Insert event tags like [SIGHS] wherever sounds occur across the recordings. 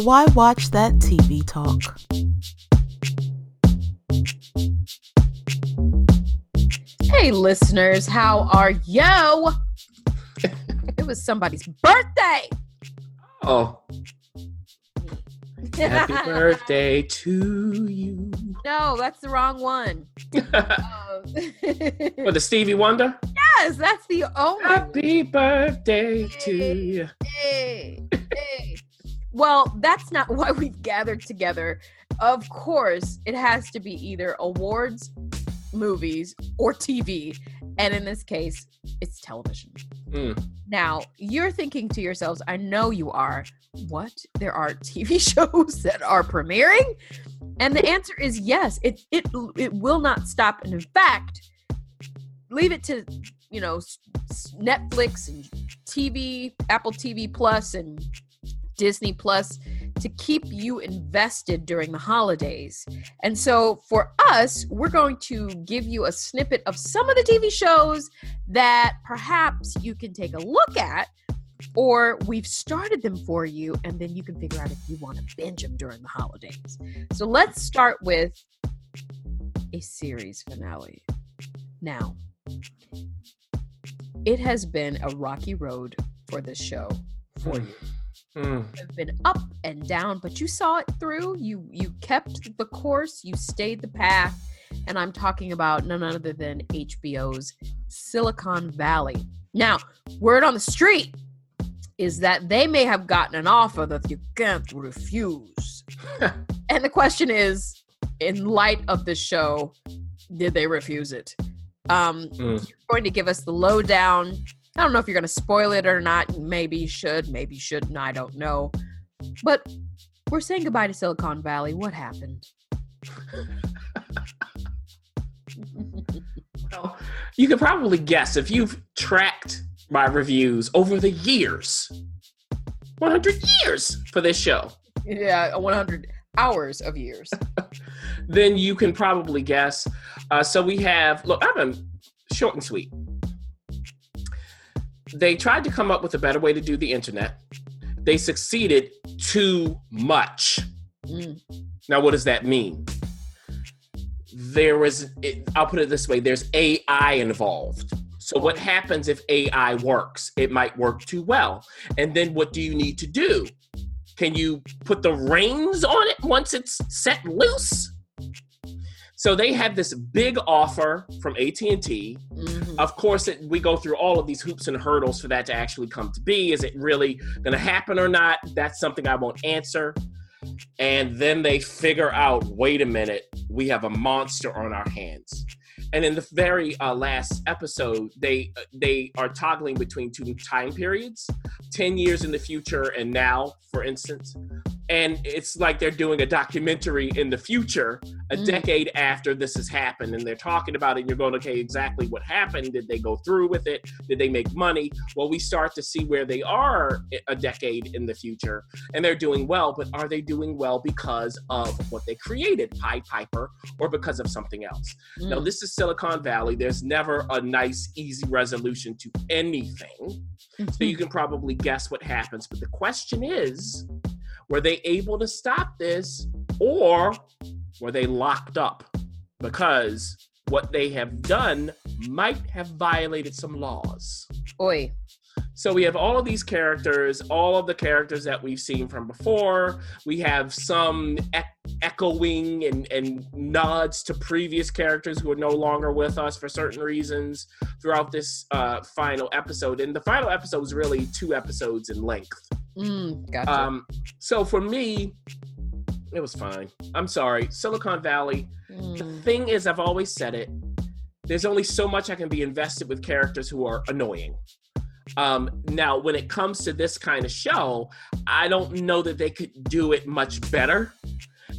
Why Watch That TV Talk. Hey, listeners, how are you? it was somebody's birthday. Oh. Happy [LAUGHS] birthday to you. No, that's the wrong one. [LAUGHS] uh, For the Stevie Wonder? Yes, that's the only Happy birthday to you. Hey, hey. Well, that's not [LAUGHS] why we've gathered together. Of course, it has to be either awards, movies, or TV. And in this case, it's television. Mm. Now, you're thinking to yourselves, I know you are, what? There are [LAUGHS] TV shows that are premiering? And the answer is yes. It it it will not stop. And in fact, leave it to, you know, Netflix and TV, Apple TV Plus and Disney Plus to keep you invested during the holidays. And so for us, we're going to give you a snippet of some of the TV shows that perhaps you can take a look at or we've started them for you and then you can figure out if you want to binge them during the holidays. So let's start with a series finale. Now, it has been a rocky road for this show for hmm. you mm. have been up and down, but you saw it through. You you kept the course. You stayed the path. And I'm talking about none other than HBO's Silicon Valley. Now, word on the street is that they may have gotten an offer that you can't refuse. [LAUGHS] and the question is, in light of the show, did they refuse it? Um, mm. You're going to give us the lowdown I don't know if you're going to spoil it or not. Maybe you should, maybe you shouldn't. I don't know. But we're saying goodbye to Silicon Valley. What happened? [LAUGHS] well, you can probably guess if you've tracked my reviews over the years 100 years for this show. Yeah, 100 hours of years. [LAUGHS] then you can probably guess. Uh, so we have, look, I'm short and sweet they tried to come up with a better way to do the internet. They succeeded too much. Mm. Now, what does that mean? There was, I'll put it this way there's AI involved. So, what happens if AI works? It might work too well. And then, what do you need to do? Can you put the reins on it once it's set loose? So they had this big offer from AT&T. Mm-hmm. Of course, it, we go through all of these hoops and hurdles for that to actually come to be. Is it really going to happen or not? That's something I won't answer. And then they figure out, wait a minute, we have a monster on our hands. And in the very uh, last episode, they they are toggling between two time periods, ten years in the future and now, for instance and it's like they're doing a documentary in the future a mm. decade after this has happened. And they're talking about it and you're going okay exactly what happened? Did they go through with it? Did they make money? Well we start to see where they are a decade in the future and they're doing well but are they doing well because of what they created pied piper or because of something else? Mm. now this is silicon valley. There's never a nice easy resolution to anything. Mm-hmm. so you can probably guess what happens. But the question is were they able to stop this or were they locked up? Because what they have done might have violated some laws. Oi. So we have all of these characters, all of the characters that we've seen from before. We have some e- echoing and, and nods to previous characters who are no longer with us for certain reasons throughout this uh, final episode. And the final episode is really two episodes in length. Mm, gotcha. Um, so for me, it was fine. I'm sorry. Silicon Valley. Mm. The thing is, I've always said it. There's only so much I can be invested with characters who are annoying. Um, now, when it comes to this kind of show, I don't know that they could do it much better.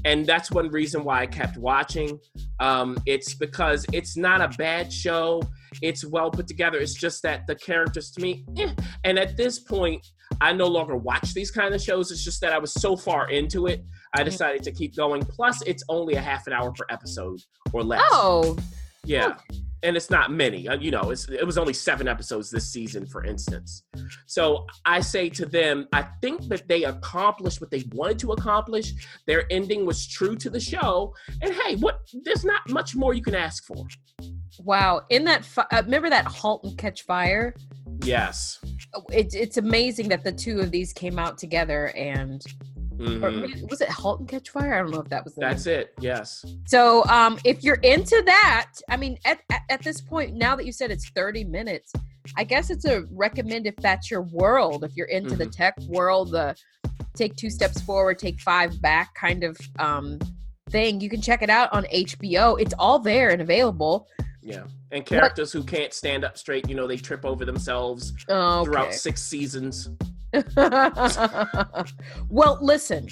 And that's one reason why I kept watching. Um, it's because it's not a bad show. It's well put together. It's just that the characters to me, eh. and at this point, I no longer watch these kind of shows. It's just that I was so far into it, I mm-hmm. decided to keep going. Plus, it's only a half an hour per episode or less. Oh, yeah. Oh and it's not many. Uh, you know, it was only seven episodes this season, for instance. So I say to them, I think that they accomplished what they wanted to accomplish. Their ending was true to the show, and hey, what? There's not much more you can ask for. Wow! In that, fi- uh, remember that *Halt and Catch Fire*? Yes. It, it's amazing that the two of these came out together and Mm-hmm. was it *Halt and Catch Fire*? I don't know if that was. That's name. it. Yes. So, um, if you're into that, I mean, at, at, at this point, now that you said it's 30 minutes, I guess it's a recommend if that's your world. If you're into mm-hmm. the tech world, the take two steps forward, take five back kind of um thing, you can check it out on HBO. It's all there and available. Yeah. And characters what? who can't stand up straight, you know, they trip over themselves oh, okay. throughout six seasons. [LAUGHS] well, listen.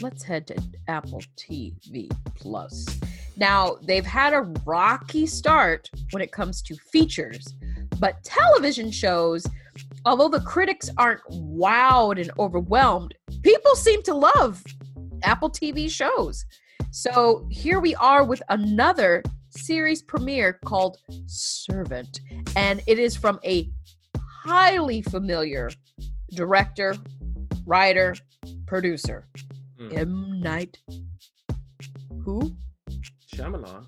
Let's head to Apple TV Plus. Now, they've had a rocky start when it comes to features, but television shows, although the critics aren't wowed and overwhelmed, people seem to love Apple TV shows. So here we are with another series premiere called Servant, and it is from a highly familiar director, writer, producer. Mm. M. Night. Who? Shyamalan.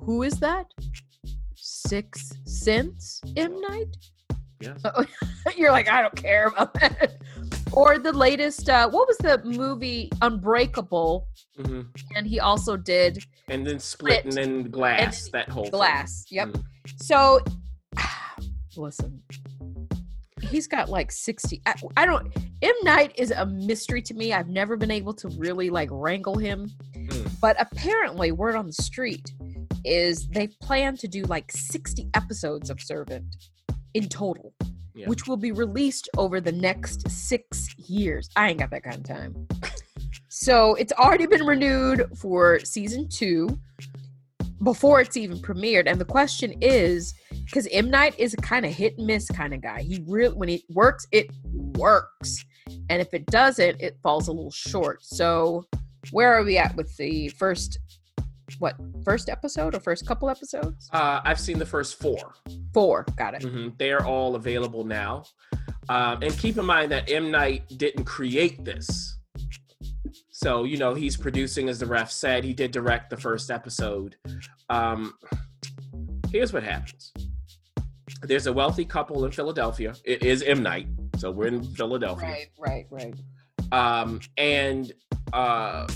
Who is that? Six Sense M. Night? Yes. [LAUGHS] You're like, I don't care about that. Or the latest, uh, what was the movie Unbreakable? Mm-hmm. And he also did. And then Split, Split and then Glass, and that whole Glass, thing. yep. Mm. So, [SIGHS] listen, he's got like 60 I, I, don't m night is a mystery to me i've never been able to really like wrangle him mm. but apparently word on the street is they plan to do like 60 episodes of servant in total yeah. which will be released over the next six years i ain't got that kind of time [LAUGHS] so it's already been renewed for season two before it's even premiered and the question is because M Night is a kind of hit and miss kind of guy. He really when it works, it works, and if it doesn't, it falls a little short. So where are we at with the first? What first episode or first couple episodes? Uh, I've seen the first four. Four, got it. Mm-hmm. They are all available now, um, and keep in mind that M Night didn't create this. So you know he's producing, as the ref said. He did direct the first episode. Um, here's what happens there's a wealthy couple in Philadelphia. It is M Night, so we're in Philadelphia. Right, right, right. Um, and uh,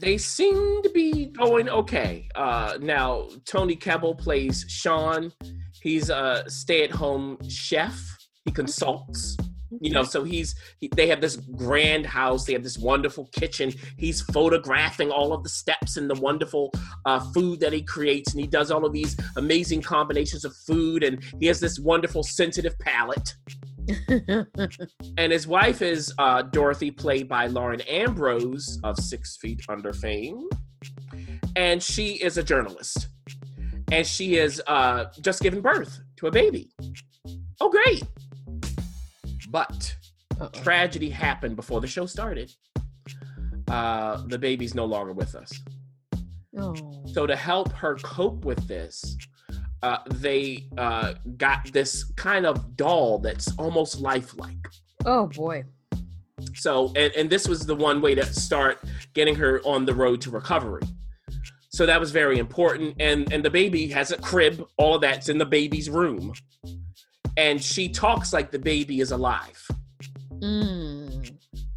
they seem to be going okay. Uh, now Toby Kebbell plays Sean. He's a stay-at-home chef. He consults you know so he's he, they have this grand house they have this wonderful kitchen he's photographing all of the steps and the wonderful uh, food that he creates and he does all of these amazing combinations of food and he has this wonderful sensitive palate [LAUGHS] and his wife is uh, dorothy played by lauren ambrose of six feet under fame and she is a journalist and she is uh, just given birth to a baby oh great but Uh-oh. tragedy happened before the show started. Uh, the baby's no longer with us. Oh. So to help her cope with this, uh, they uh, got this kind of doll that's almost lifelike. Oh boy. So and, and this was the one way to start getting her on the road to recovery. So that was very important. And and the baby has a crib, all of that's in the baby's room and she talks like the baby is alive. Mm.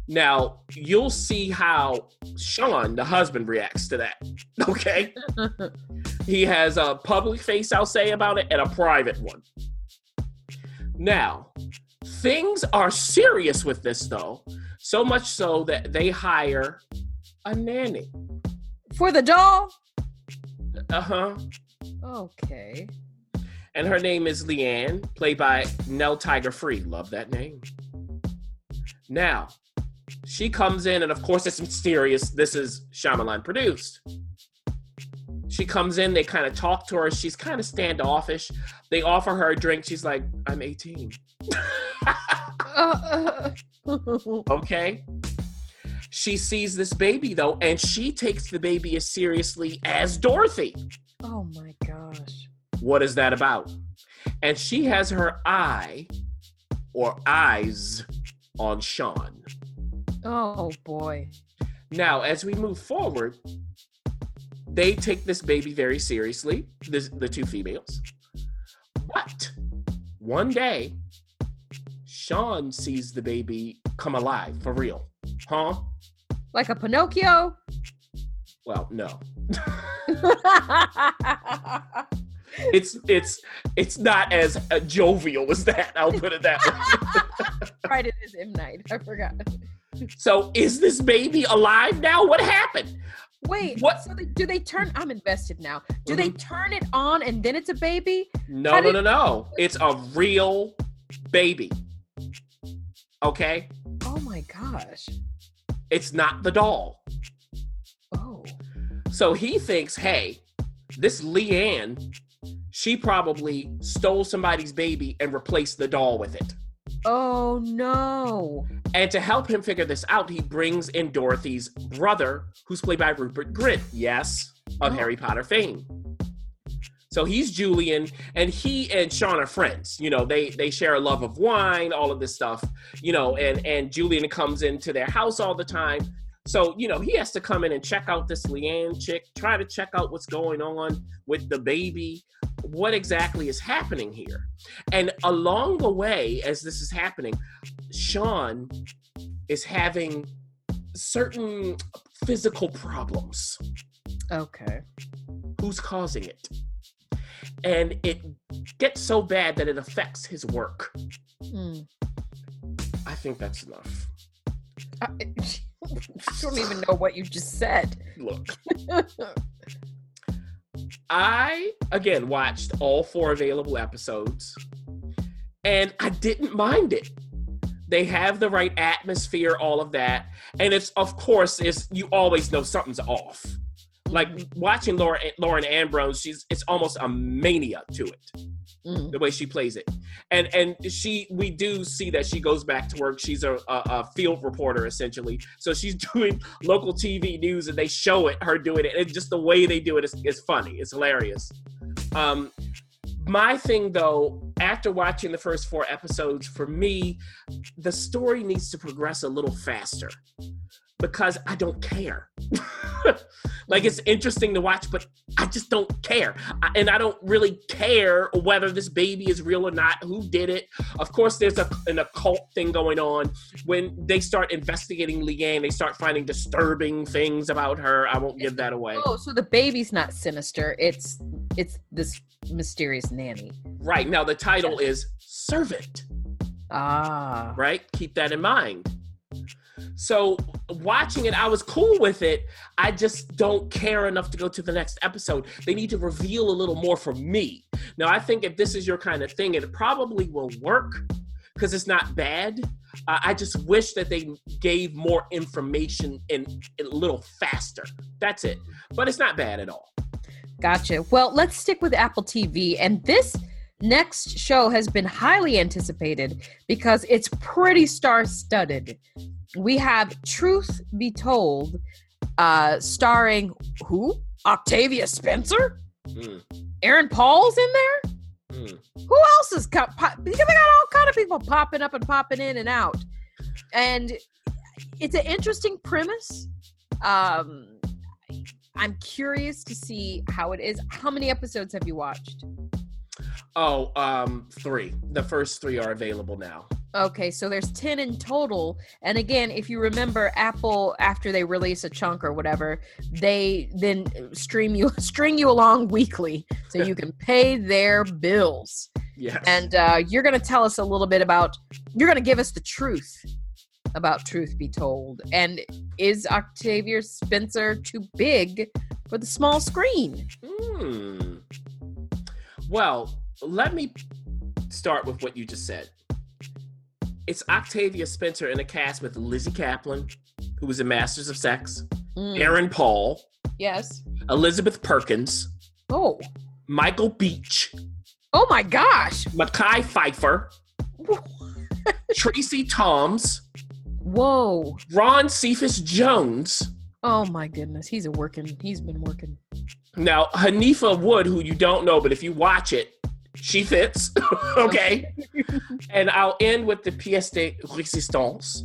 Now, you'll see how Sean, the husband, reacts to that. [LAUGHS] Okay. [LAUGHS] he has a public face, I'll say, about it, and a private one. Now, things are serious with this, though, so much so that they hire a nanny. For the doll? Uh huh. Okay. and her name is Leanne, played by Nell Tiger Free. Love that name. Now, she comes in, and of course, it's mysterious. This is Shyamalan produced. She comes in, they kind of talk to her. She's kind of standoffish. They offer her a drink. She's like, I'm 18. [LAUGHS] okay. She sees this baby, though, and she takes the baby as seriously as Dorothy. Oh my gosh. What is that about? And she has her eye or eyes on Sean. Oh boy. Now, as we move forward, they take this baby very seriously, the, the two females. But one day, Sean sees the baby come alive for real. Huh? Like a Pinocchio? Well, no. [LAUGHS] it's it's it's not as uh, jovial as that. I'll put it that way. [LAUGHS] right, it is M Night. I forgot. So, is this baby alive now? What happened? Wait, what? So they, do they turn? I'm invested now. Do mm-hmm. they turn it on and then it's a baby? No, How no, no, no. It's a real baby. Okay. Oh my gosh. It's not the doll. Oh. So he thinks, hey, this Leanne, she probably stole somebody's baby and replaced the doll with it. Oh no. And to help him figure this out, he brings in Dorothy's brother, who's played by Rupert Grint, yes, of oh. Harry Potter fame. So he's Julian, and he and Sean are friends. You know, they they share a love of wine, all of this stuff. You know, and and Julian comes into their house all the time. So you know, he has to come in and check out this Leanne chick, try to check out what's going on with the baby what exactly is happening here. And along the way, as this is happening, Sean is having certain physical problems. Okay. Who's causing it? And it gets so bad that it affects his work. Mm. I think that's enough. I, I [LAUGHS] don't even know what you just said. Look. [LAUGHS] I again watched all four available episodes and I didn't mind it. They have the right atmosphere, all of that. And it's of course is you always know something's off. Like mm-hmm. watching Laura Lauren Ambrose, she's it's almost a mania to it mm. the way she plays it. And and she we do see that she goes back to work. She's a, a, a, field reporter essentially. So she's [LAUGHS] doing local TV news and they show it her doing it. And just the way they do it is, is funny. It's hilarious. Um, my thing though, after watching the first four episodes, for me, the story needs to progress a little faster because I don't care. [LAUGHS] like it's interesting to watch, but I just don't care. I, and I don't really care whether this baby is real or not, who did it. Of course, there's a, an occult thing going on. When they start investigating Leanne, they start finding disturbing things about her. I won't give that away. Oh, so the baby's not sinister. It's it's this mysterious nanny. Right. Now the title is Servant. Ah. Right? Keep that in mind. So watching it, I was cool with it. I just don't care enough to go to the next episode. They need to reveal a little more for me. Now, I think if this is your kind of thing, it probably will work because it's not bad. Uh, I just wish that they gave more information and a little faster. That's it. But it's not bad at all. Gotcha. Well, let's stick with Apple TV. And this next show has been highly anticipated because it's pretty star studded we have Truth Be Told, uh, starring who? Octavia Spencer? Mm. Aaron Paul's in there? Mm. Who else is got pop- they got all kind of people popping up and popping in and out. And it's an interesting premise. Um I'm curious to see how it is. How many episodes have you watched? Oh, um, three. The first three are available now. Okay, so there's 10 in total. And again, if you remember Apple after they release a chunk or whatever, they then stream you [LAUGHS] string you along weekly so you can pay their bills. Yes. And uh, you're going to tell us a little bit about you're going to give us the truth about truth be told. And is Octavia Spencer too big for the small screen? Hmm. Well, let me start with what you just said. It's Octavia Spencer in a cast with Lizzy Caplan, who was in Masters of Sex, Mm, Aaron Paul, Yes. Elizabeth Perkins, Oh. Michael Beach, Oh my gosh. Mekhi Phifer, [LAUGHS] Tracie Thoms, Whoa. Ron Cephas Jones. Oh my goodness. He's a working. He's been working. Now, Haneefah Wood, who you don't know, but if you watch it, she fits. [LAUGHS] okay. [LAUGHS] and I'll end with the pièce de résistance.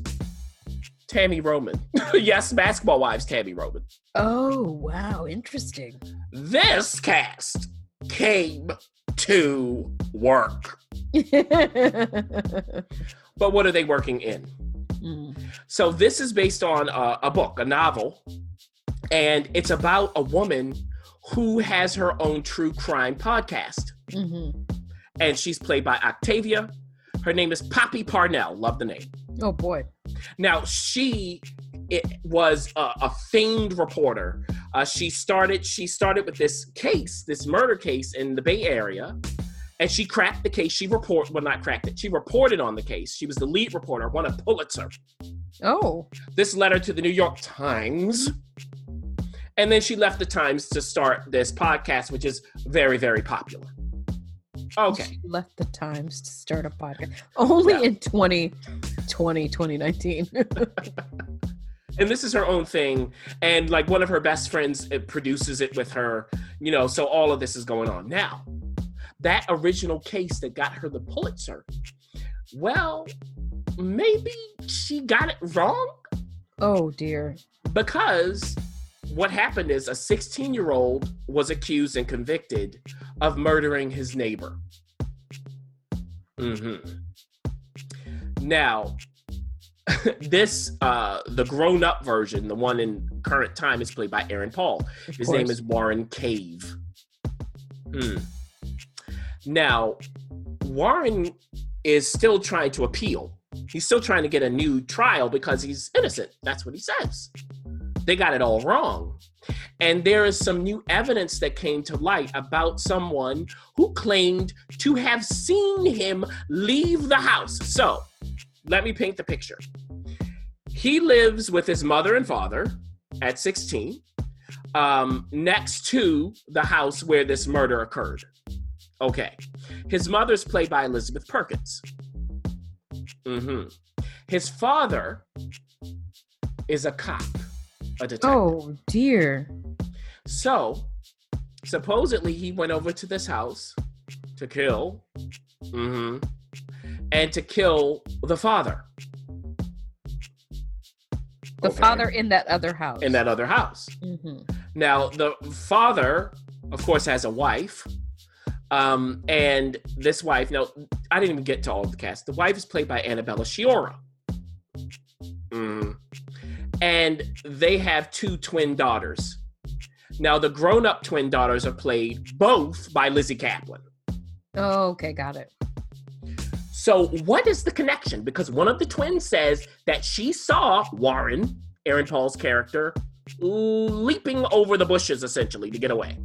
Tami Roman. [LAUGHS] yes, basketball wives, Tami Roman. Oh wow. Interesting. This cast came to work. But what are they working in? Mm. So this is based on a, a book, a novel, and it's about a woman who has her own true crime podcast. Mhm. And she's played by Octavia. Her name is Poppy Parnell. Love the name. Oh boy. Now she it was a, a famed reporter. Uh, she started she started with this case, this murder case in the Bay Area, and she cracked the case. She report well not cracked it. She reported on the case. She was the lead reporter, won a Pulitzer. Oh. This letter to the New York Times. And then she left the Times to start this podcast, which is very, very popular. Okay. [LAUGHS] She left the Times to start a podcast. Only Yeah. in 2020, 2019. [LAUGHS] And this is her own thing. And like one of her best friends uh, produces it with her, you know, so all of this is going on. Now, that original case that got her the Pulitzer, well, maybe she got it wrong oh dear. because what happened is a 16 year old was accused and convicted of murdering his neighbor. hmm Now, [LAUGHS] this uh the grown up version, the one in current time, is played by Aaron Paul. Of His name is Warren Cave. Hmm. Now, Warren is still trying to appeal. He's still trying to get a new trial because he's innocent. That's what he says. They got it all wrong. And there is some new evidence that came to light about someone who claimed to have seen him leave the house. So, let me paint the picture. He lives with his mother and father at 16 um, next to the house where this murder occurred. Okay. His mother's played by Elizabeth Perkins. hmm His father is a cop, a detective. Oh dear. So, supposedly he went over to this house to kill, hmm and to kill the father The Okay. father in that other house. in that other house. hmm Now, the father, of course, has a wife. Um, and this wife, no, I didn't even get to all of the cast. The wife is played by Annabella Sciorra. Mm. And they have two twin daughters. Now, the grown up twin daughters are played both by Lizzy Caplan. Oh, okay, got it. So, what is the connection? Because one of the twins says that she saw Warren, Aaron Paul's character, leaping over the bushes essentially to get away.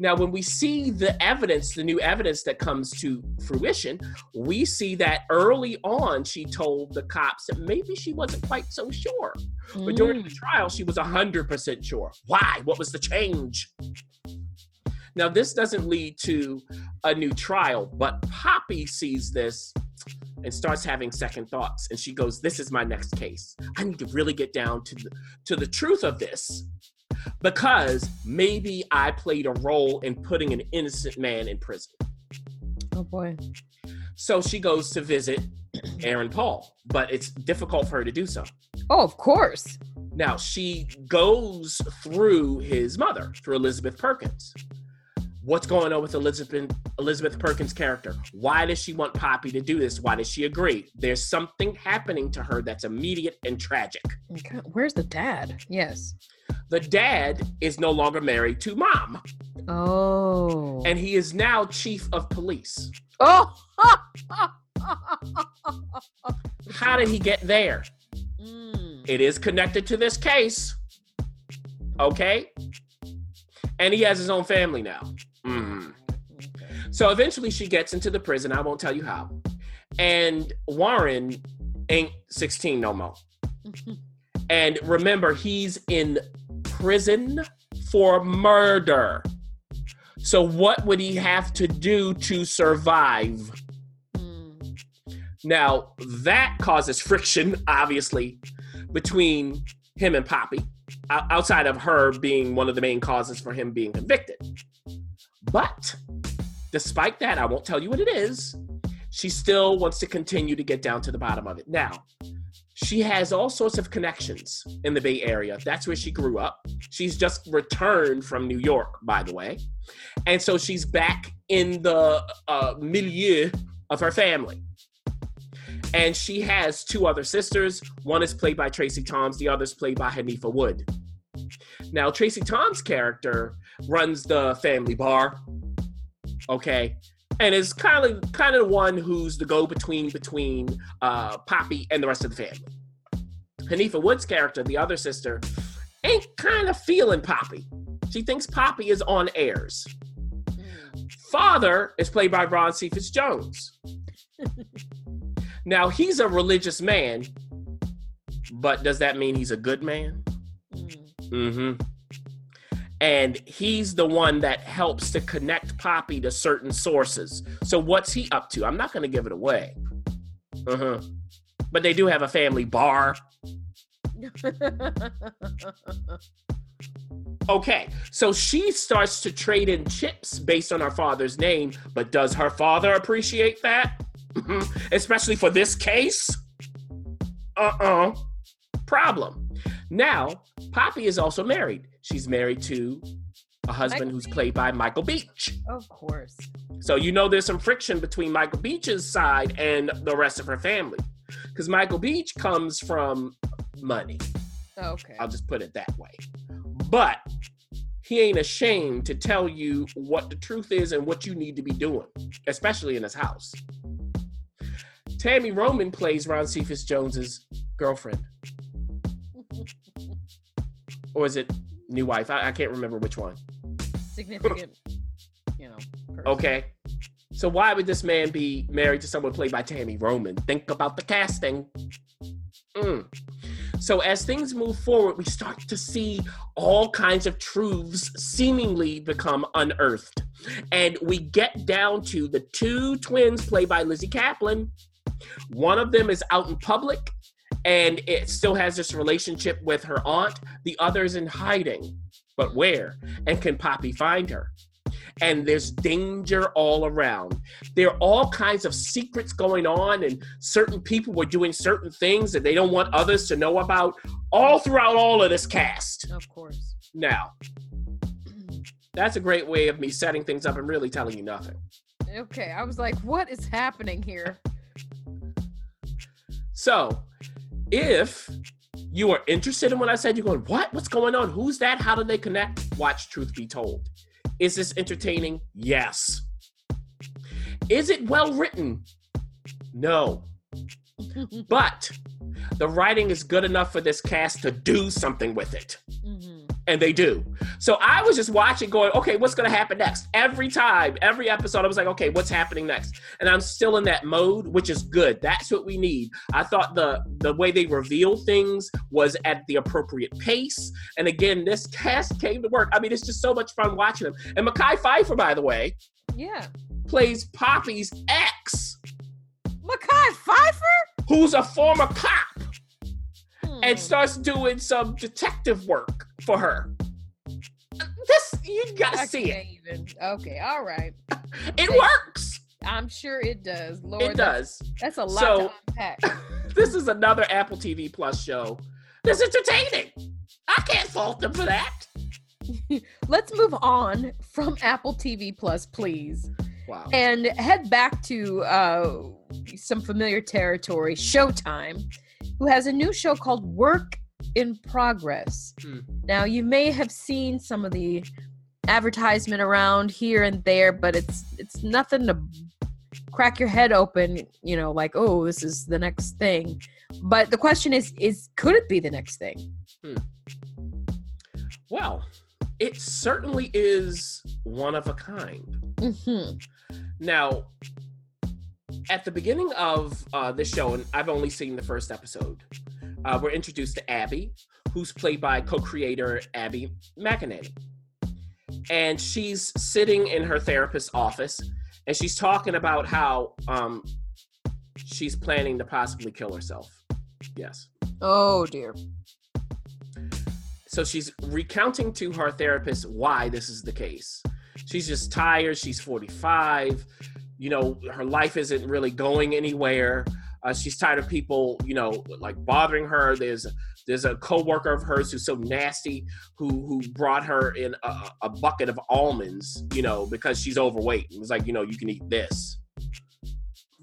Now, when we see the evidence, the new evidence that comes to fruition, we see that early on she told the cops that maybe she wasn't quite so sure. But during the Mm. trial, she was 100% sure. Why? What was the change? Now, this doesn't lead to a new trial, but Poppy sees this and starts having second thoughts. And she goes, This is my next case. I need to really get down to the, to the truth of this because maybe I played a role in putting an innocent man in prison. Oh boy. So she goes to visit Aaron Paul, but it's difficult for her to do so. Oh, of course. Now she goes through his mother, through Elizabeth Perkins. What's going on with Elizabeth Elizabeth Perkins' character? Why does she want Poppy to do this? Why does she agree? There's something happening to her that's immediate and tragic. Okay, Where's the dad? Yes. The dad is no longer married to mom, Oh. and he is now chief of police. oh. How did he get there? Mm. It is connected to this case. Okay? And he has his own family now. Mhm. So eventually she gets into the prison. I won't tell you how. And Warren ain't 16 no more. [LAUGHS] and remember, he's in prison for murder. So, what would he have to do to survive? Mm. Now, that causes friction, obviously, between him and Poppy, outside of her being one of the main causes for him being convicted. But despite that, I won't tell you what it is. She still wants to continue to get down to the bottom of it. Now, she has all sorts of connections in the Bay Area. That's where she grew up. She's just returned from New York, by the way. And so she's back in the uh, milieu of her family. And she has two other sisters. One is played by Tracie Thoms, the other is played by Haneefah Wood. Now, Tracie Thoms' character runs the family bar, okay, and is kind of kind of the one who's the go-between between uh, Poppy and the rest of the family. Haneefah Wood's character, the other sister, ain't kind of feeling Poppy. She thinks Poppy is on airs. Father is played by Ron Cephas Jones. now he's a religious man, but does that mean he's a good man? Mm-hmm. And he's the one that helps to connect Poppy to certain sources. So what's he up to? I'm not going to give it away. Uh-huh. But they do have a family bar. [LAUGHS] okay, so she starts to trade in chips based on her father's name, but does her father appreciate that? [LAUGHS] Especially for this case? Uh uh-uh. uh. Problem. Now, Poppy is also married. She's married to a husband who's played by Michael Beach. Of course. So you know there's some friction between Michael Beach's side and the rest of her family. Because Michael Beach comes from money. Okay. I'll just put it that way. But he ain't ashamed to tell you what the truth is and what you need to be doing, especially in his house. Tami Roman plays Ron Cephas Jones's girlfriend or is it new wife? I, I can't remember which one. Significant, you know. Person. Okay. So why would this man be married to someone played by Tami Roman? Think about the casting. Mm. So as things move forward, we start to see all kinds of truths seemingly become unearthed. And we get down to the two twins played by Lizzy Caplan. One of them is out in public and it still has this relationship with her aunt. The other's in hiding, but where? And can Poppy find her? And there's danger all around. There are all kinds of secrets going on, and certain people were doing certain things that they don't want others to know about, all throughout all of this cast. Of course. Now, that's a great way of me setting things up and really telling you nothing. Okay, I was like, what is happening here? So, if you are interested in what I said, you're going, what? What's going on? Who's that? How do they connect? Watch Truth Be Told. Is this entertaining? Yes. Is it well written? No. [LAUGHS] but the writing is good enough for this cast to do something with it. Mm-hmm and they do. So I was just watching, going, okay, what's going to happen next? Every time, every episode, I was like, okay, what's happening next? And I'm still in that mode, which is good. That's what we need. I thought the the way they reveal things was at the appropriate pace. And again, this cast came to work. I mean, it's just so much fun watching them. And Mekhi Phifer, by the way, yeah, plays Poppy's ex. Mekhi Phifer, who's a former cop and hmm. starts doing some detective work for her. This you gotta I see it. Even. Okay, all right. it works. I'm sure it does. Lord, it does. That's, a lot so, to unpack. [LAUGHS] this is another Apple TV Plus show. That's entertaining. I can't fault them for that. [LAUGHS] Let's move on from Apple TV Plus, please. Wow. And head back to uh, some familiar territory, Showtime who has a new show called Work in Progress. Hmm. Now, you may have seen some of the advertisement around here and there, but it's it's nothing to crack your head open, you know, like, oh, this is the next thing. But the question is, is could it be the next thing? Hmm. Well, it certainly is one of a kind. Mm-hmm. Now, at the beginning of uh, the show, and I've only seen the first episode, uh, we're introduced to Abby, who's played by co-creator Abby McEnany, and she's sitting in her therapist's office, and she's talking about how um, she's planning to possibly kill herself. Yes. Oh dear. So she's recounting to her therapist why this is the case. She's just tired. She's 45. You know, her life isn't really going anywhere. Uh, she's tired of people, you know, like bothering her. There's there's a coworker of hers who's so nasty who who brought her in a, a bucket of almonds, you know, because she's overweight. It was like, you know, you can eat this.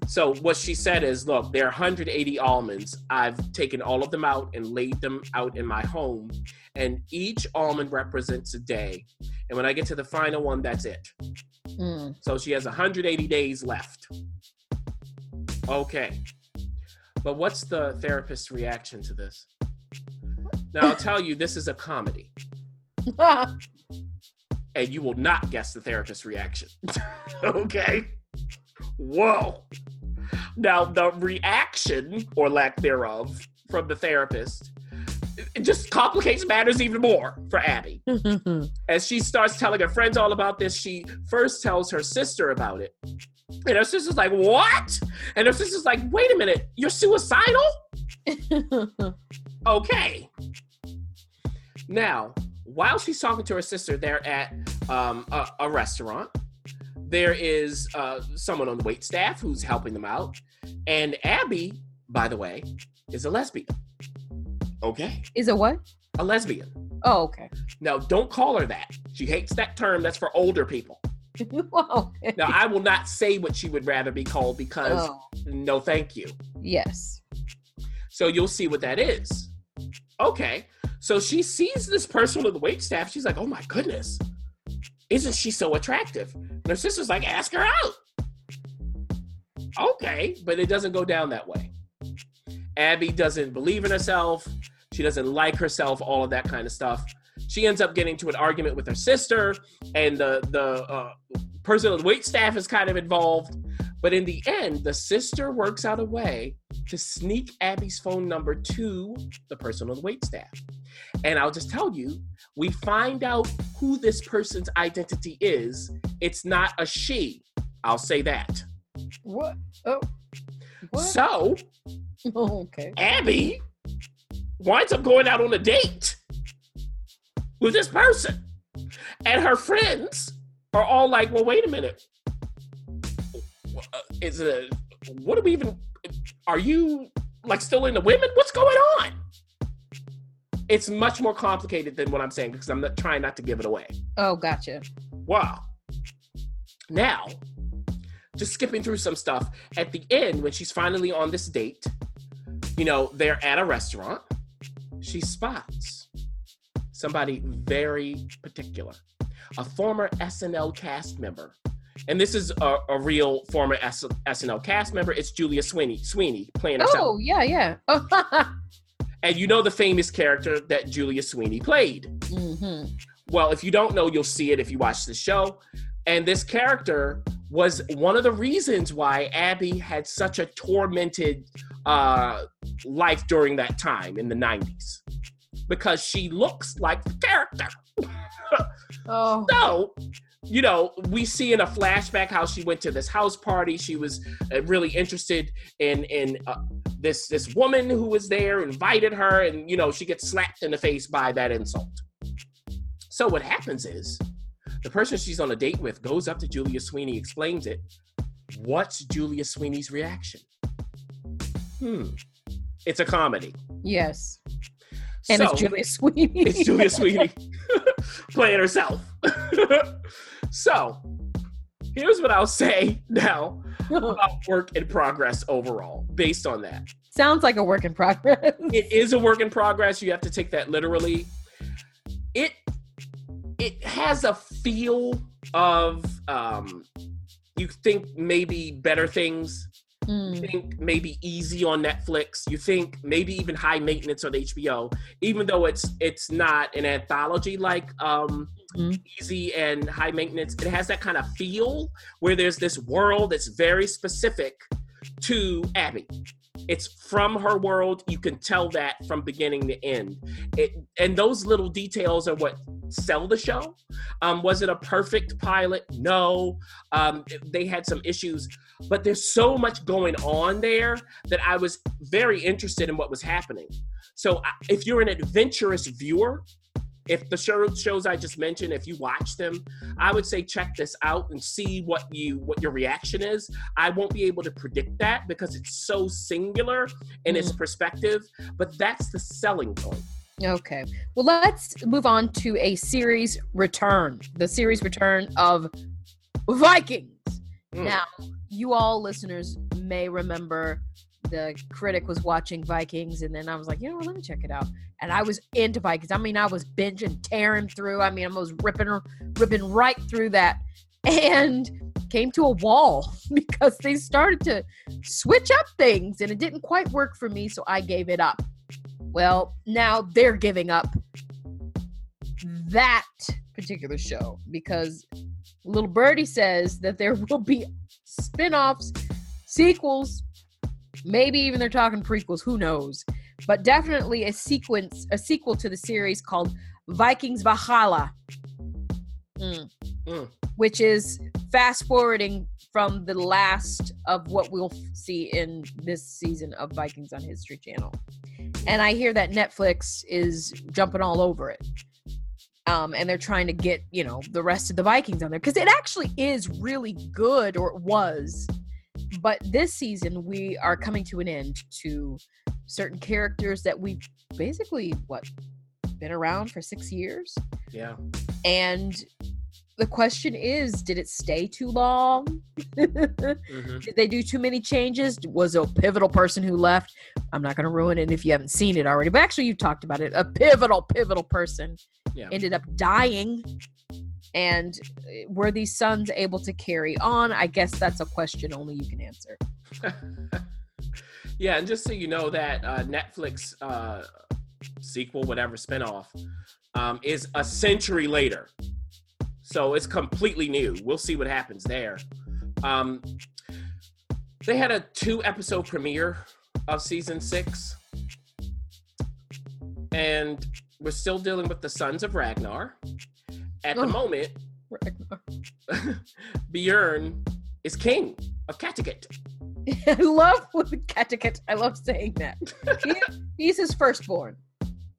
So what she said is, look, there are 180 almonds. I've taken all of them out and laid them out in my home, and each almond represents a day. And when I get to the final one, that's it. Mm. So she has 180 days left. Okay. But what's the therapist's reaction to this? Now, I'll tell you, this is a comedy, [LAUGHS] and you will not guess the therapist's reaction. [LAUGHS] okay? Whoa. Now, the reaction, or lack thereof, from the therapist it just complicates matters even more for Abby. [LAUGHS] As she starts telling her friends all about this, she first tells her sister about it. And her sister's like, What? And her sister's like, Wait a minute, you're suicidal? [LAUGHS] Okay. Now, while she's talking to her sister, they're at um, a, a restaurant. There is uh, someone on the wait staff who's helping them out. And Abby, by the way, is a lesbian. Okay. Is it what? A lesbian. Oh, okay. Now, don't call her that. She hates that term. That's for older people. [LAUGHS] okay. Now, I will not say what she would rather be called because Oh, no, thank you. yes. So you'll see what that is. Okay. So she sees this person on the wait staff. She's like, oh my goodness. Isn't she so attractive? And her sister's like, ask her out. Okay. But it doesn't go down that way. Abby doesn't believe in herself. She doesn't like herself, all of that kind of stuff. She ends up getting to an argument with her sister, and the, the uh, person on the wait staff is kind of involved. But in the end, the sister works out a way to sneak Abby's phone number to the person on the wait staff. And I'll just tell you, we find out who this person's identity is. It's not a she. I'll say that. What? Oh. What? So [LAUGHS] Oh, okay. Abby winds up going out on a date with this person. And her friends are all like, well, wait a minute. Uh, Is it, what do we even, are you like still into women? What's going on? It's much more complicated than what I'm saying because I'm not trying not to give it away. Oh, gotcha. Wow. Now, just skipping through some stuff, at the end, when she's finally on this date, you know, they're at a restaurant, she spots somebody very particular, a former SNL cast member. And this is a, a real former S- SNL cast member. It's Julia Sweeney, Sweeney playing herself. Oh, yeah, yeah. [LAUGHS] And you know the famous character that Julia Sweeney played. hmm Well, if you don't know, you'll see it if you watch the show. And this character was one of the reasons why Abby had such a tormented uh, life during that time in the 90s. Because she looks like the character. [LAUGHS] Oh. So, you know, we see in a flashback how she went to this house party. She was uh, really interested in in uh, this this woman who was there, invited her, and you know, she gets slapped in the face by that insult. So what happens is, the person she's on a date with goes up to Julia Sweeney, explains it. What's Julia Sweeney's reaction? Hmm. It's a comedy. Yes. And So- it's Julia Sweeney. it's Julia [LAUGHS] Sweeney [LAUGHS] playing herself. [LAUGHS] so, here's what I'll say now about work in progress overall, based on that. Sounds like a work in progress. It is a work in progress. You have to take that literally. It it has a feel of um, you think maybe better things Mm. You think maybe easy on Netflix. You think maybe even high maintenance on HBO, even though it's it's not an anthology like um, mm-hmm. easy and high maintenance. It has that kind of feel where there's this world that's very specific to Abby. It's from her world. You can tell that from beginning to end. It, and those little details are what sell the show. Um, was it a perfect pilot? No. Um, they had some issues, but there's so much going on there that I was very interested in what was happening. So if you're an adventurous viewer, if the show, shows I just mentioned, if you watch them, I would say check this out and see what you what your reaction is. I won't be able to predict that because it's so singular in mm. its perspective, but that's the selling point. Okay. Well, let's move on to a series return. The series return of Vikings. Mm. Now, you all listeners may remember the critic was watching Vikings, and then I was like, you know what, let me check it out. And I was into Vikings. I mean, I was binging, tearing through. I mean, I was ripping, ripping right through that, and came to a wall [LAUGHS] because they started to switch up things, and it didn't quite work for me, so I gave it up. Well, now they're giving up that particular show because little birdie says that there will be spin-offs sequels Maybe even they're talking prequels, who knows? But definitely a sequence, a sequel to the series called Vikings Valhalla. Mm. Mm. Which is fast forwarding from the last of what we'll see in this season of Vikings on History Channel. And I hear that Netflix is jumping all over it. Um, and they're trying to get, you know, the rest of the Vikings on there because it actually is really good, or it was but this season we are coming to an end to certain characters that we've basically what been around for six years? Yeah. And the question is did it stay too long? Mm-hmm. did they do too many changes? Was a pivotal person who left? I'm not going to ruin it if you haven't seen it already but actually you talked about it. A pivotal pivotal person yeah. ended up dying and eh, were these sons able to carry on? I guess that's a question only you can answer. [LAUGHS] yeah, and just so you know, that uh, Netflix uh, sequel, whatever spinoff, um, is a century later. So it's completely new. We'll see what happens there. Um, they had a two episode premiere of season six. And we're still dealing with the Sons of Ragnar at the oh. moment, [LAUGHS] Bjorn is king of Kattegat. [LAUGHS] I love Kattegat. I love saying that. He, [LAUGHS] he's his firstborn.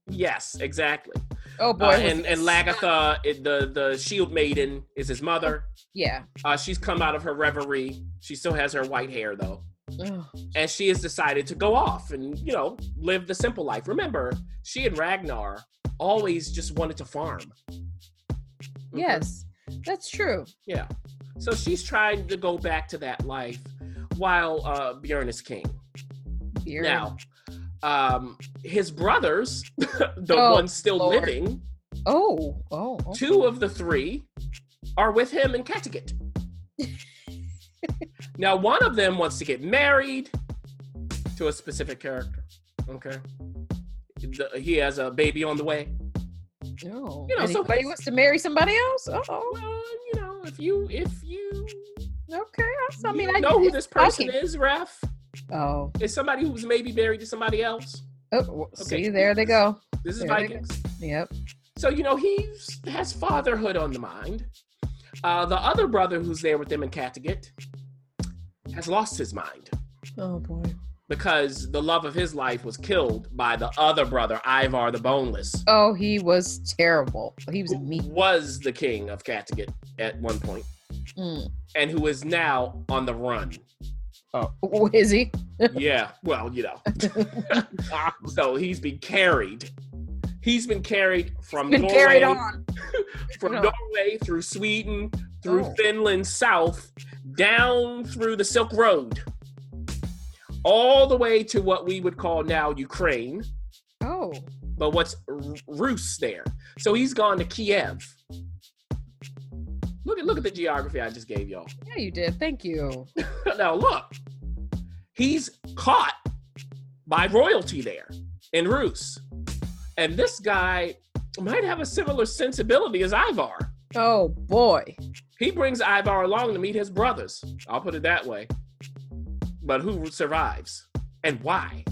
Yes, exactly. Oh boy! Uh, and and Lagertha, the the Shield Maiden, is his mother. Yeah. Uh, she's come out of her reverie. She still has her white hair though. Oh. And she has decided to go off and, you know, live the simple life. Remember, she and Ragnar always just wanted to farm. Mm-hmm. Yes, that's true. Yeah. So she's trying to go back to that life while uh, Bjorn is king. Bjorn. Now, um, his brothers, [LAUGHS] the oh, ones still Lord. living, oh, oh, okay. two of the three are with him in Kattegat. [LAUGHS] now, one of them wants to get married to a specific character. Okay. The, he has a baby on the way. Oh, you know, somebody wants to marry somebody else. Oh, well, you know, if you if you okay, I mean, I know who this person is, Ref. Oh, it's somebody who's maybe married to somebody else. Oh, okay. See, there they go. This is there Vikings. Yep. So you know he's has fatherhood on the mind. Uh, the other brother who's there with them in Kattegat has lost his mind. Oh boy because the love of his life was killed by the other brother, Ivar the Boneless. Oh, he was terrible. He was mean. Was the king of Kattegat at one point, mm. and who is now on the run. Oh, [LAUGHS] is he? yeah. Well, you know. [LAUGHS] so he's been carried. He's been carried from been Norway, carried on. [LAUGHS] from Norway through Sweden, through oh. Finland, south, down through the Silk Road all the way to what we would call now Ukraine. Oh. But what's Rus there? So he's gone to Kiev. Look at look at the geography I just gave y'all. [LAUGHS] Yeah, you did. Thank you. now look. He's caught by royalty there in Rus. And this guy might have a similar sensibility as Ivar. Oh boy. He brings Ivar along to meet his brothers. I'll put it that way. But who survives? And why?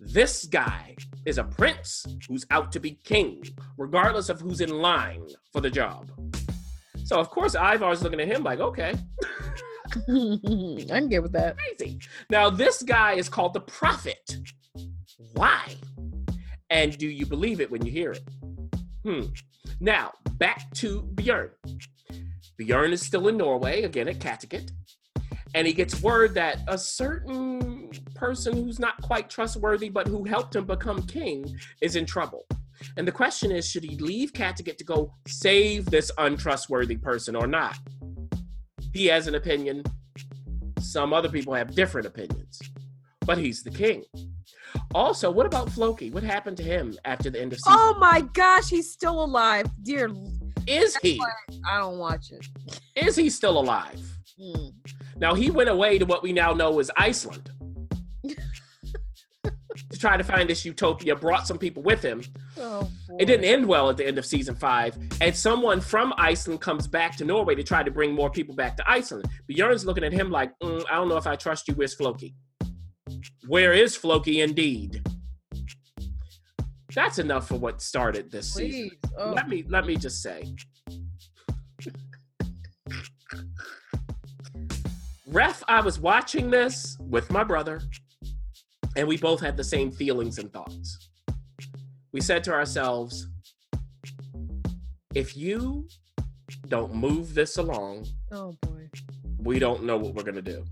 This guy is a prince who's out to be king, regardless of who's in line for the job. So of course Ivar's looking at him like, okay. [LAUGHS] I can get with that. Crazy. Now this guy is called the prophet. Why? And do you believe it when you hear it? Hmm. Now, back to Bjorn. Bjorn is still in Norway, again at Kattegat, and he gets word that a certain person who's not quite trustworthy but who helped him become king is in trouble. And the question is should he leave Kattegat to go save this untrustworthy person or not? He has an opinion. Some other people have different opinions, but he's the king. Also, what about Floki? What happened to him after the end of season? Oh my gosh, he's still alive. Dear is he? I don't watch it. Is he still alive? Mm. Now he went away to what we now know as Iceland [LAUGHS] to try to find this utopia. Brought some people with him. Oh, it didn't end well at the end of season five, and someone from Iceland comes back to Norway to try to bring more people back to Iceland. Bjorn's looking at him like, mm, "I don't know if I trust you. Where's Floki? Where is Floki? Indeed." That's enough for what started this Please. season. Oh. Let me let me just say. Ref, I was watching this with my brother, and we both had the same feelings and thoughts. We said to ourselves, if you don't move this along, oh boy, we don't know what we're gonna do.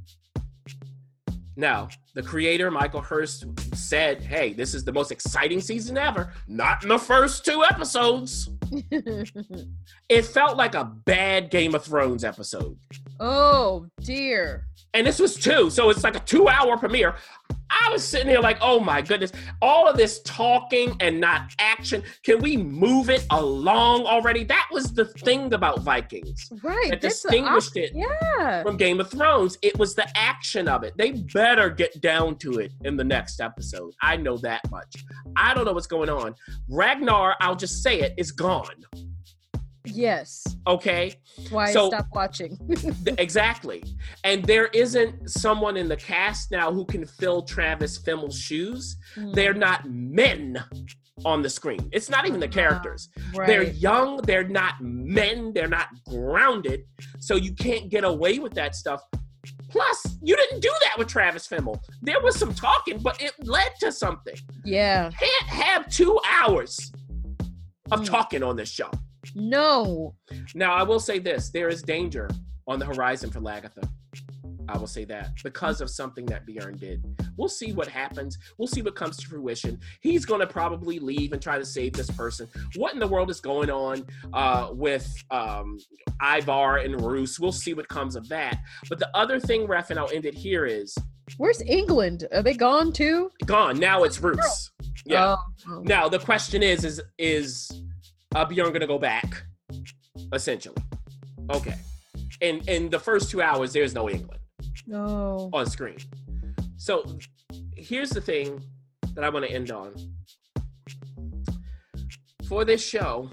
Now, the creator, Michael Hirst, said, Hey, this is the most exciting season ever. Not in the first two episodes. [LAUGHS] it felt like a bad Game of Thrones episode. Oh, dear. And this was two. So it's like a two hour premiere. I was sitting here like, oh my goodness, all of this talking and not action. Can we move it along already? That was the thing about Vikings. Right. That distinguished it yeah. from Game of Thrones. It was the action of it. They better get down to it in the next episode. I know that much. I don't know what's going on. Ragnar, I'll just say it, is gone. Yes. Okay. Why so, stop watching? [LAUGHS] exactly. And there isn't someone in the cast now who can fill Travis Fimmel's shoes. Mm. They're not men on the screen. It's not even the characters. Uh, right. They're young, they're not men, they're not grounded. So you can't get away with that stuff. Plus, you didn't do that with Travis Fimmel. There was some talking, but it led to something. Yeah. Can't have two hours of mm. talking on this show. No. Now I will say this: there is danger on the horizon for Lagertha. I will say that because of something that Bjorn did. We'll see what happens. We'll see what comes to fruition. He's going to probably leave and try to save this person. What in the world is going on uh, with um, Ivar and Rus? We'll see what comes of that. But the other thing, Ref, and I'll end it here is Where's England? Are they gone too? Gone. Now it's Rus. Yeah. Oh. Now the question is, is is uh, Bjorn gonna go back, essentially. Okay. And in the first two hours, there's no England. No. On screen. So here's the thing that I want to end on. For this show,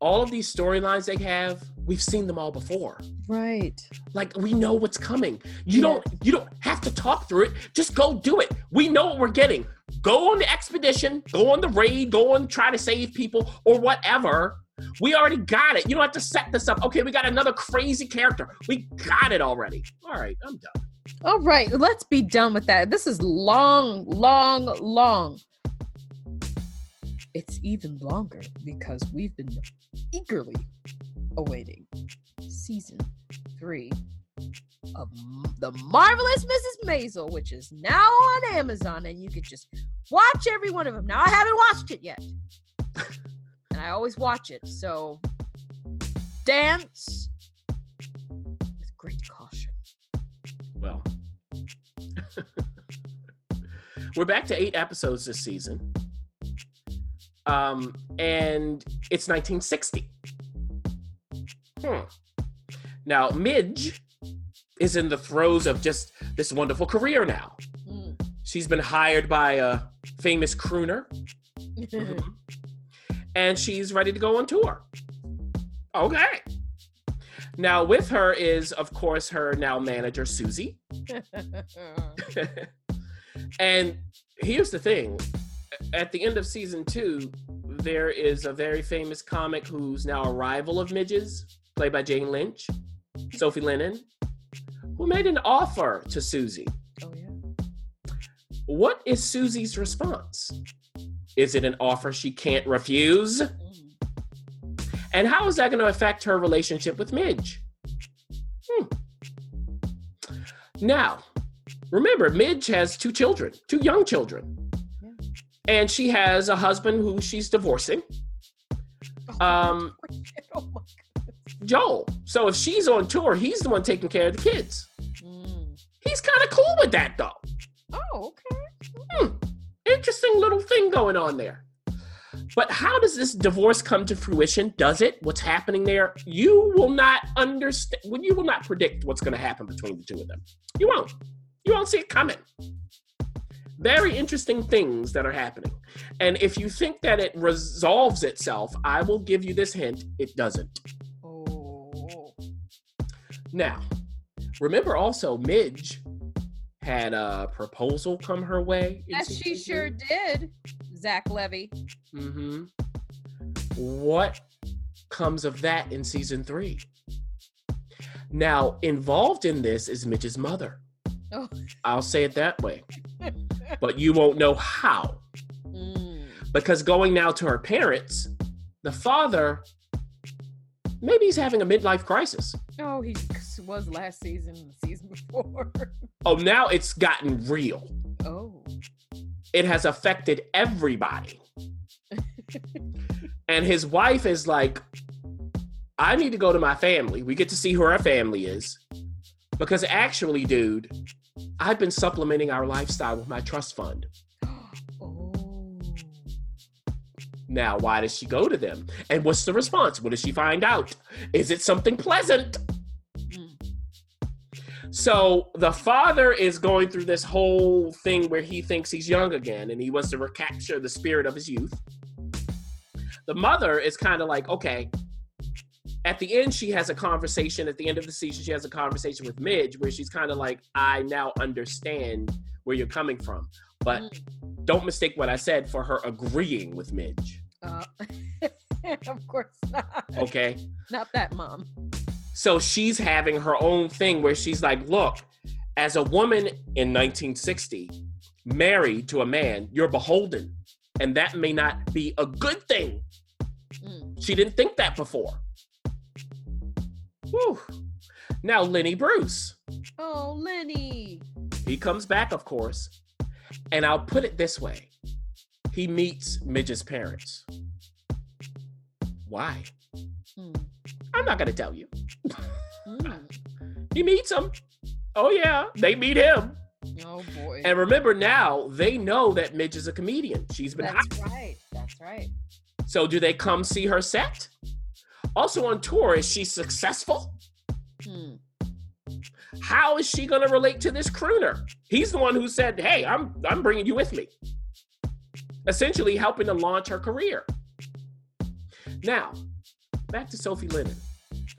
all of these storylines they have, we've seen them all before. Right. Like we know what's coming. You yeah. don't you don't have to talk through it. Just go do it. We know what we're getting go on the expedition, go on the raid, go and try to save people or whatever. We already got it. You don't have to set this up. Okay, we got another crazy character. We got it already. All right, I'm done. All right, let's be done with that. This is long, long, long. It's even longer because we've been eagerly awaiting season three of the marvelous Mrs. Maisel, which is now on Amazon, and you can just watch every one of them. Now I haven't watched it yet, [LAUGHS] and I always watch it, so dance with great caution. Well, [LAUGHS] we're back to eight episodes this season, um, and it's 1960. Hmm. Now, Midge is in the throes of just this wonderful career now. Mm. She's been hired by a famous crooner. Mm-hmm. [LAUGHS] and she's ready to go on tour. Okay. Now, with her is, of course, her now manager, Susie. [LAUGHS] and here's the thing at the end of season two, there is a very famous comic who's now a rival of Midge's, played by Jane Lynch, Sophie Lennon, who made an offer to Susie. Oh, yeah. What is Susie's response? Is it an offer she can't refuse? And how is that going to affect her relationship with Midge? Hmm. Now, remember, Midge has two children, two young children. And she has a husband who she's divorcing. Oh, um, [LAUGHS] oh Joel. So if she's on tour, he's the one taking care of the kids. Mm. He's kind of cool with that, though. Oh, okay. Hmm. Interesting little thing going on there. But how does this divorce come to fruition? Does it? What's happening there? You will not understand. When you will not predict what's going to happen between the two of them. You won't. You won't see it coming. Very interesting things that are happening. And if you think that it resolves itself, I will give you this hint: it doesn't. Now, remember also Midge had a proposal come her way. Yes, she sure did. Zach Levi. Mm-hmm. What comes of that in season three? Now, involved in this is Midge's mother. Oh. I'll say it that way. [LAUGHS] but you won't know how. Mm. Because going now to her parents, the father maybe he's having a midlife crisis. Oh, he was last season, the season [LAUGHS] before. oh, now it's gotten real. Oh. It has affected everybody. [LAUGHS] and his wife is like, I need to go to my family. We get to see who our family is. Because actually, dude, I've been supplementing our lifestyle with my trust fund. [GASPS] Oh. Now, why does she go to them? And what's the response? What does she find out? Is it something pleasant? So the father is going through this whole thing where he thinks he's young again and he wants to recapture the spirit of his youth. The mother is kind of like, okay. At the end, she has a conversation. At the end of the season, she has a conversation with Midge where she's kind of like, I now understand where you're coming from. But mm. don't mistake what I said for her agreeing with Midge. Uh, [LAUGHS] of course not. Okay. Not that mom. So she's having her own thing where she's like, look, as a woman in 1960, married to a man, you're beholden. And that may not be a good thing. Mm. She didn't think that before. Whew. Now, Lenny Bruce. Oh, Lenny. He comes back, of course. And I'll put it this way he meets Midge's parents. Why? I'm not going to tell you. Mm. he meets them. Oh, yeah, they meet him. Oh, boy. And remember now, they know that Midge is a comedian. She's been That's hot. right. That's right. So, do they come see her set? Also on tour, is she successful? Hmm. How is she going to relate to this crooner? He's the one who said, "Hey, I'm I'm bringing you with me." essentially helping to launch her career. Now, back to Sophie Lennon.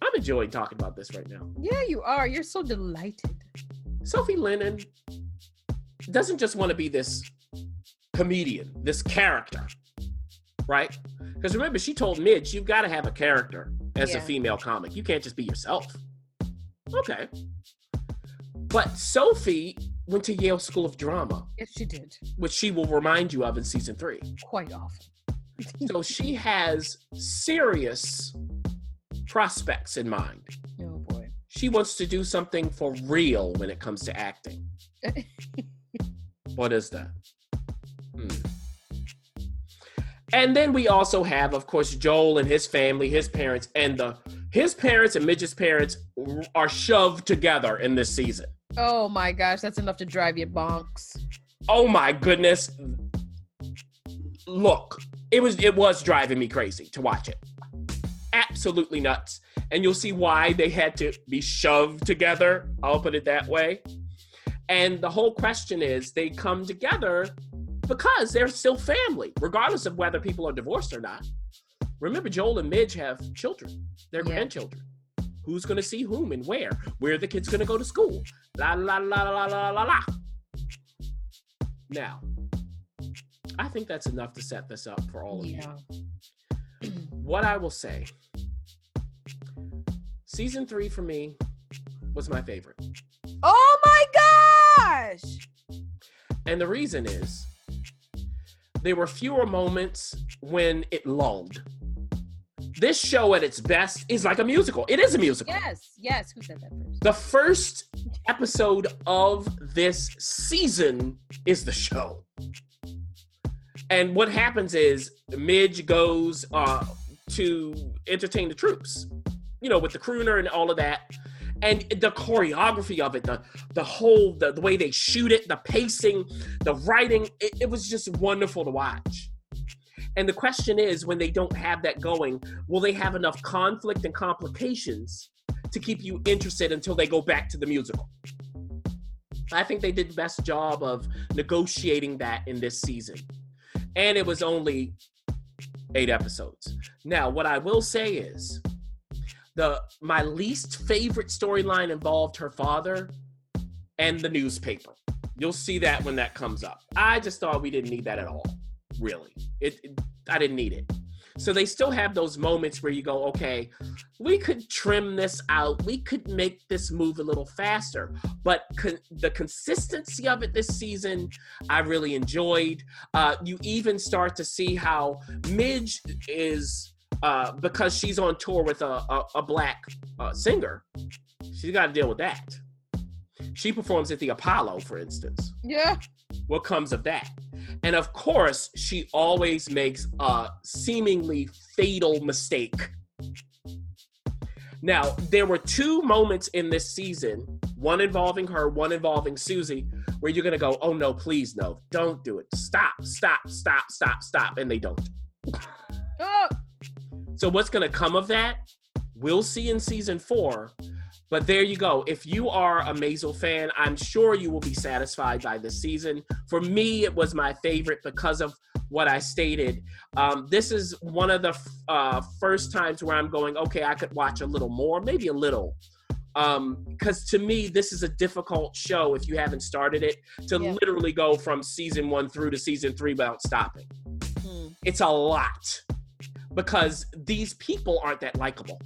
I'm enjoying talking about this right now. Yeah, you are. You're so delighted. Sophie Lennon doesn't just want to be this comedian, this character, right? Because remember, she told Midge, you've got to have a character as yeah. a female comic. You can't just be yourself. Okay. But Sophie went to Yale School of Drama. Yes, she did. Which she will remind you of in season three. Quite often. so she has serious prospects in mind. Oh boy. She wants to do something for real when it comes to acting. [LAUGHS] what is that? Hmm. And then we also have, of course, Joel and his family, his parents, and the his parents and Midge's parents are shoved together in this season. Oh my gosh, that's enough to drive you bonks. Oh my goodness. Look, it was it was driving me crazy to watch it. Absolutely nuts. And you'll see why they had to be shoved together. I'll put it that way. And the whole question is they come together because they're still family, regardless of whether people are divorced or not. Remember, Joel and Midge have children, their yeah. grandchildren. Who's going to see whom and where? Where are the kids going to go to school? La la la la la la la. Now, I think that's enough to set this up for all of yeah. you. What I will say season three for me was my favorite. Oh my gosh! And the reason is there were fewer moments when it lulled. This show at its best is like a musical. It is a musical. Yes, yes. Who said that first? The first episode of this season is the show. And what happens is Midge goes uh, to entertain the troops, you know, with the crooner and all of that. And the choreography of it, the the whole the, the way they shoot it, the pacing, the writing, it, it was just wonderful to watch. And the question is, when they don't have that going, will they have enough conflict and complications to keep you interested until they go back to the musical? I think they did the best job of negotiating that in this season and it was only eight episodes. Now, what I will say is the my least favorite storyline involved her father and the newspaper. You'll see that when that comes up. I just thought we didn't need that at all. Really, it, it I didn't need it. So they still have those moments where you go, okay, we could trim this out. We could make this move a little faster. But con- the consistency of it this season, I really enjoyed. Uh, you even start to see how Midge is, uh, because she's on tour with a, a, a black uh, singer, she's got to deal with that. She performs at the Apollo, for instance. Yeah. What comes of that? And of course, she always makes a seemingly fatal mistake. Now, there were two moments in this season, one involving her, one involving Susie, where you're going to go, oh no, please no, don't do it. Stop, stop, stop, stop, stop. And they don't. Oh. So, what's going to come of that? We'll see in season four. But there you go. If you are a Maisel fan, I'm sure you will be satisfied by this season. For me, it was my favorite because of what I stated. Um, this is one of the uh, first times where I'm going, okay, I could watch a little more, maybe a little. Because um, to me, this is a difficult show if you haven't started it to yeah. literally go from season one through to season three without stopping. Hmm. It's a lot because these people aren't that likable.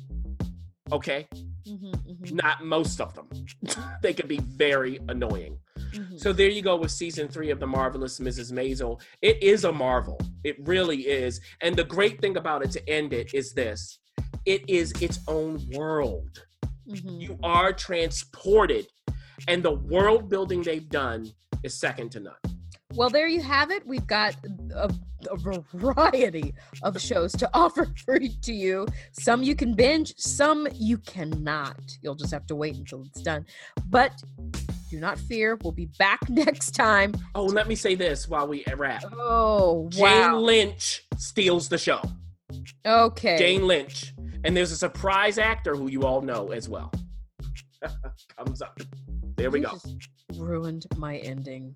Okay. Mm-hmm, mm-hmm. Not most of them. [LAUGHS] they can be very annoying. Mm-hmm. So there you go with season three of The Marvelous Mrs. Maisel. It is a marvel. It really is. And the great thing about it to end it is this it is its own world. Mm-hmm. You are transported, and the world building they've done is second to none. Well, there you have it. We've got a, a, variety of shows to [LAUGHS] offer for to you. Some you can binge, some you cannot. You'll just have to wait until it's done. But do not fear. We'll be back [LAUGHS] next time. Oh, let me say this while we wrap. Oh, wow. Jane Lynch steals the show. Okay. Jane Lynch. And there's a surprise actor who you all know as well. [LAUGHS] Comes up. There we you go. ruined my ending.